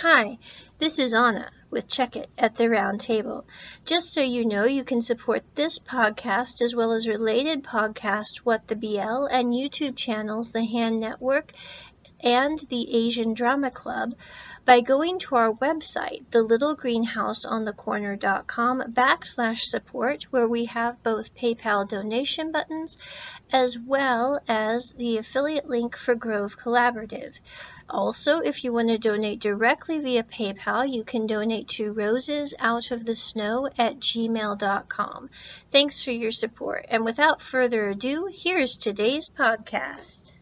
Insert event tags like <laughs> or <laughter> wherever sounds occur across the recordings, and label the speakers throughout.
Speaker 1: Hi, this is Anna with Check It at the Round Table. Just so you know, you can support this podcast as well as related podcasts, What the BL, and YouTube channels, The Hand Network and the Asian Drama Club by going to our website, thelittlegreenhouseonthecorner.com backslash support, where we have both PayPal donation buttons as well as the affiliate link for Grove Collaborative. Also, if you want to donate directly via PayPal, you can donate to rosesoutofthesnow at gmail.com. Thanks for your support. And without further ado, here's today's podcast.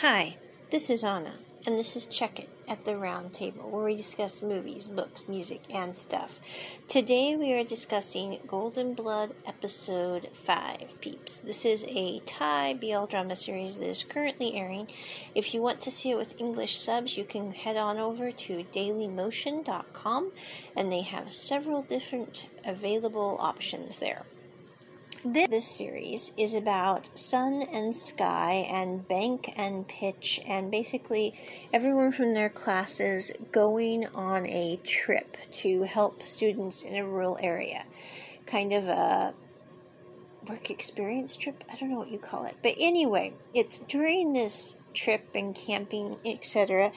Speaker 1: Hi, this is Anna, and this is Check It at the Round Table, where we discuss movies, books, music, and stuff. Today we are discussing Golden Blood Episode 5, peeps. This is a Thai BL drama series that is currently airing. If you want to see it with English subs, you can head on over to dailymotion.com, and they have several different available options there. This series is about Sun and Sky and Bank and Pitch and basically everyone from their classes going on a trip to help students in a rural area. Kind of a work experience trip. I don't know what you call it. But anyway, it's during this trip and camping, etc.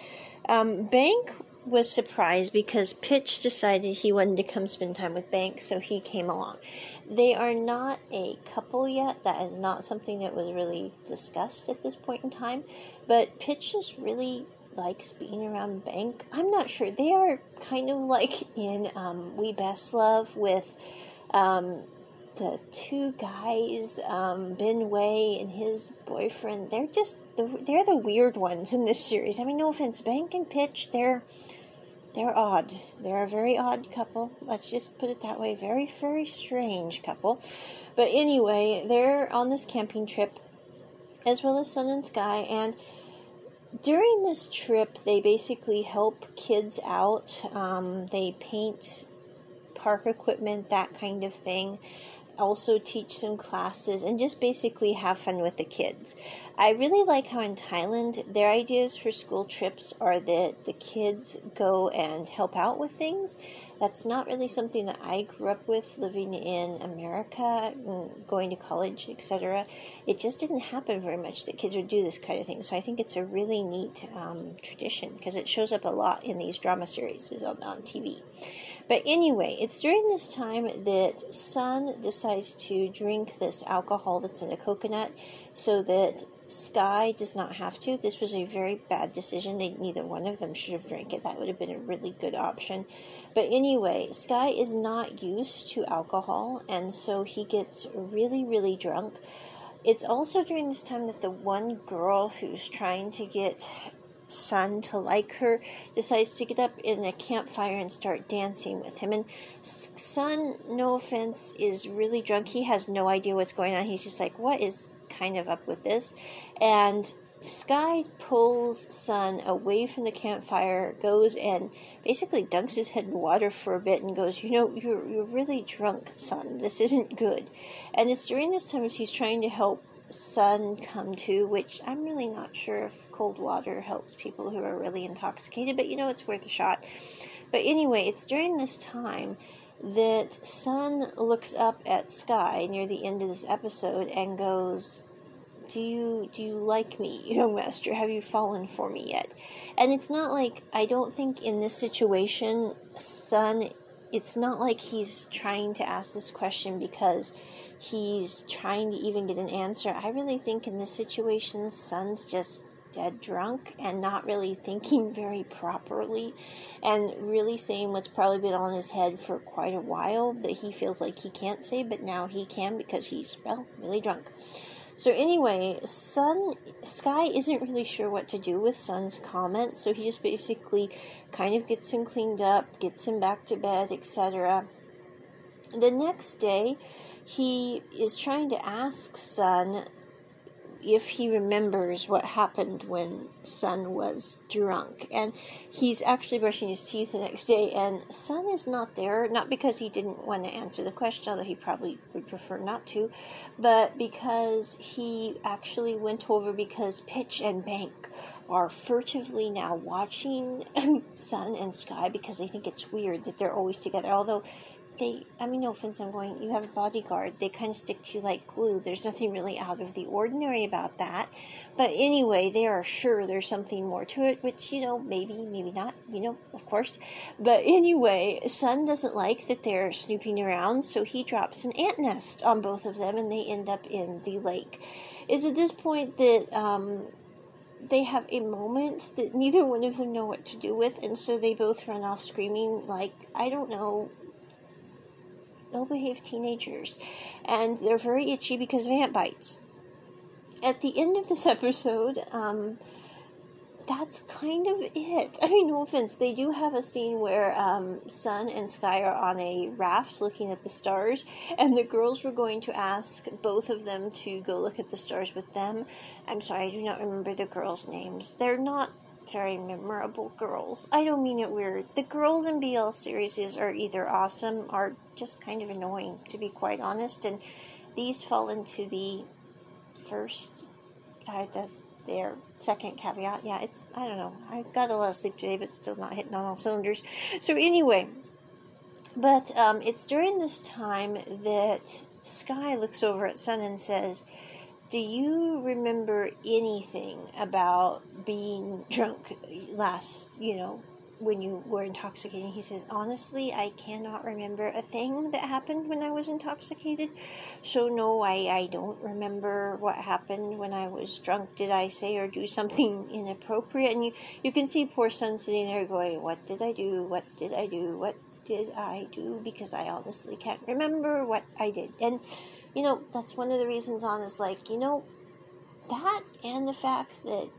Speaker 1: Um, Bank was surprised because Pitch decided he wanted to come spend time with Bank, so he came along. They are not a couple yet. That is not something that was really discussed at this point in time. But Pitch just really likes being around Bank. I'm not sure. They are kind of like in um, We Best Love with um, the two guys, um, Ben Way and his boyfriend. They're just the, they're the weird ones in this series. I mean, no offense, Bank and Pitch. They're they're odd. They're a very odd couple. Let's just put it that way. Very, very strange couple. But anyway, they're on this camping trip, as well as Sun and Sky, and during this trip, they basically help kids out. Um, they paint park equipment, that kind of thing also teach some classes and just basically have fun with the kids. I really like how in Thailand their ideas for school trips are that the kids go and help out with things. That's not really something that I grew up with living in America, going to college, etc. It just didn't happen very much that kids would do this kind of thing. So I think it's a really neat um, tradition because it shows up a lot in these drama series on, on TV. But anyway, it's during this time that Sun decides to drink this alcohol that's in a coconut so that Sky does not have to. This was a very bad decision. They neither one of them should have drank it. That would have been a really good option. But anyway, Sky is not used to alcohol and so he gets really really drunk. It's also during this time that the one girl who's trying to get Sun to like her, decides to get up in a campfire and start dancing with him. And Sun, no offense, is really drunk. He has no idea what's going on. He's just like, what is kind of up with this? And Sky pulls Sun away from the campfire, goes and basically dunks his head in water for a bit and goes, You know, you're, you're really drunk, Sun. This isn't good. And it's during this time as he's trying to help Sun come to, which I'm really not sure if cold water helps people who are really intoxicated, but you know, it's worth a shot. But anyway, it's during this time that Sun looks up at Sky near the end of this episode and goes, do you do you like me, <laughs> young master? Have you fallen for me yet? And it's not like I don't think in this situation, Sun, it's not like he's trying to ask this question because he's trying to even get an answer. I really think in this situation, Sun's just dead drunk and not really thinking <laughs> very properly and really saying what's probably been on his head for quite a while that he feels like he can't say, but now he can because he's, well, really drunk. So anyway, Sun Sky isn't really sure what to do with Sun's comments, so he just basically kind of gets him cleaned up, gets him back to bed, etc. The next day, he is trying to ask Sun if he remembers what happened when Sun was drunk. And he's actually brushing his teeth the next day, and Sun is not there, not because he didn't want to answer the question, although he probably would prefer not to, but because he actually went over because Pitch and Bank are furtively now watching <laughs> Sun and Sky because they think it's weird that they're always together. Although they, I mean, no offense, I'm going, you have a bodyguard. They kind of stick to you like glue. There's nothing really out of the ordinary about that. But anyway, they are sure there's something more to it, which, you know, maybe, maybe not, you know, of course. But anyway, Sun doesn't like that they're snooping around, so he drops an ant nest on both of them and they end up in the lake. Is at this point that, um, they have a moment that neither one of them know what to do with, and so they both run off screaming, like, I don't know, ill behaved teenagers. And they're very itchy because of ant bites. At the end of this <laughs> episode, um, that's kind of it. <laughs> I mean, no offense. They do have a scene where um, Sun and Sky are on a raft looking at the stars, and the girls were going to ask both of them to go look at the stars with them. I'm sorry, I do not remember the girls' names. They're not very memorable girls. I don't mean it weird. The girls in BL series are either awesome or just kind of annoying, to be quite honest. And these fall into the first, uh, the, their second caveat. Yeah, it's, I don't know. I got a lot of sleep today, but still not hitting on all cylinders. So, anyway, but um, it's during this time that Sky looks over at Sun and says, do you remember anything about being drunk last, you know, when you were intoxicated? He says, honestly, I cannot remember a thing that happened when I was intoxicated. So, no, I, I don't remember what happened when I was drunk. Did I say or do something <laughs> inappropriate? And you, you can see poor Sun sitting there going, What did I do? What did I do? What did I do? Because I honestly can't remember what I did. And you know, that's one of the reasons on is like, you know, that and the fact that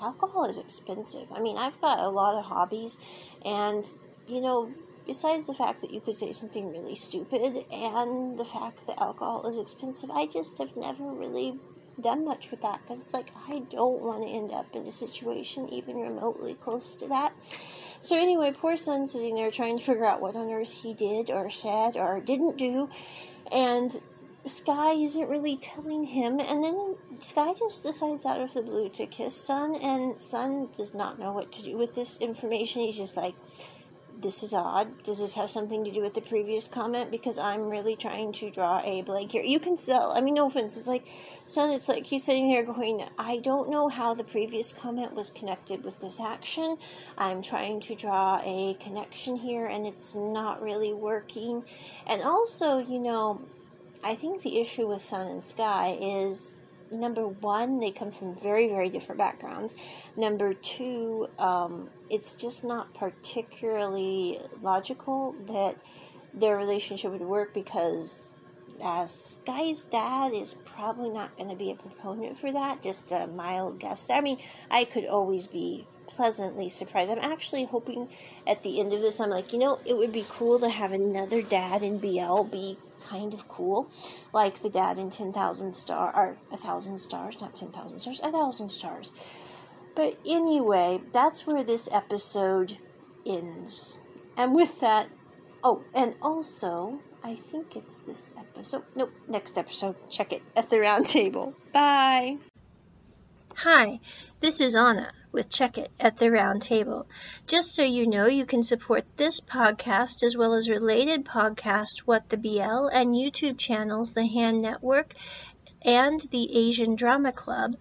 Speaker 1: alcohol is expensive. I mean, I've got a lot of hobbies, and, you know, besides the fact that you could say something really stupid and the fact that alcohol is expensive, I just have never really done much with that because it's like I don't want to end up in a situation even remotely close to that. So anyway, poor Sun sitting there trying to figure out what on earth he did or said or didn't do, and Sky isn't really telling him, and then Sky just decides out of the blue to kiss Sun, and Sun does not know what to do with this information. He's just like, this is odd. Does this have something to do with the previous comment? Because I'm really trying to draw a blank here. You can still, I mean, no offense. It's like, Sun, it's like he's sitting here going, I don't know how the previous comment was connected with this action. I'm trying to draw a connection here, and it's not really working. And also, you know, I think the issue with Sun and Sky is number one, they come from very, very different backgrounds. Number two, um, it's just not particularly logical that their relationship would work because uh, Sky's dad is probably not going to be a proponent for that. Just a mild guess. I mean, I could always be pleasantly surprised. I'm actually hoping at the end of this, I'm like, you know, it would be cool to have another dad in BL be kind of cool, like the dad in 10,000 Star, or a thousand stars, not 10,000 stars, a thousand stars. But anyway, that's where this episode ends. And with that, oh, and also, I think it's this episode. Nope, next episode. Check it at the round table. Bye. Hi, this is Anna with Check It at the Round Table. Just so you know, you can support this podcast as well as related podcasts, What the BL, and YouTube channels, The Hand Network and the Asian Drama Club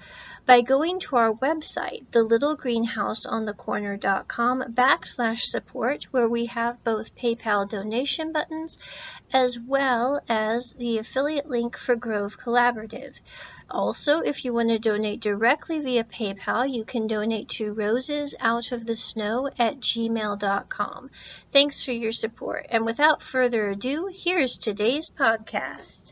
Speaker 1: by going to our website, thelittlegreenhouseonthecorner.com backslash support, where we have both PayPal donation buttons as well as the affiliate link for Grove Collaborative. Also, if you want to donate directly via PayPal, you can donate to rosesoutofthesnow at gmail.com. Thanks for your support. And without further ado, here's today's podcast.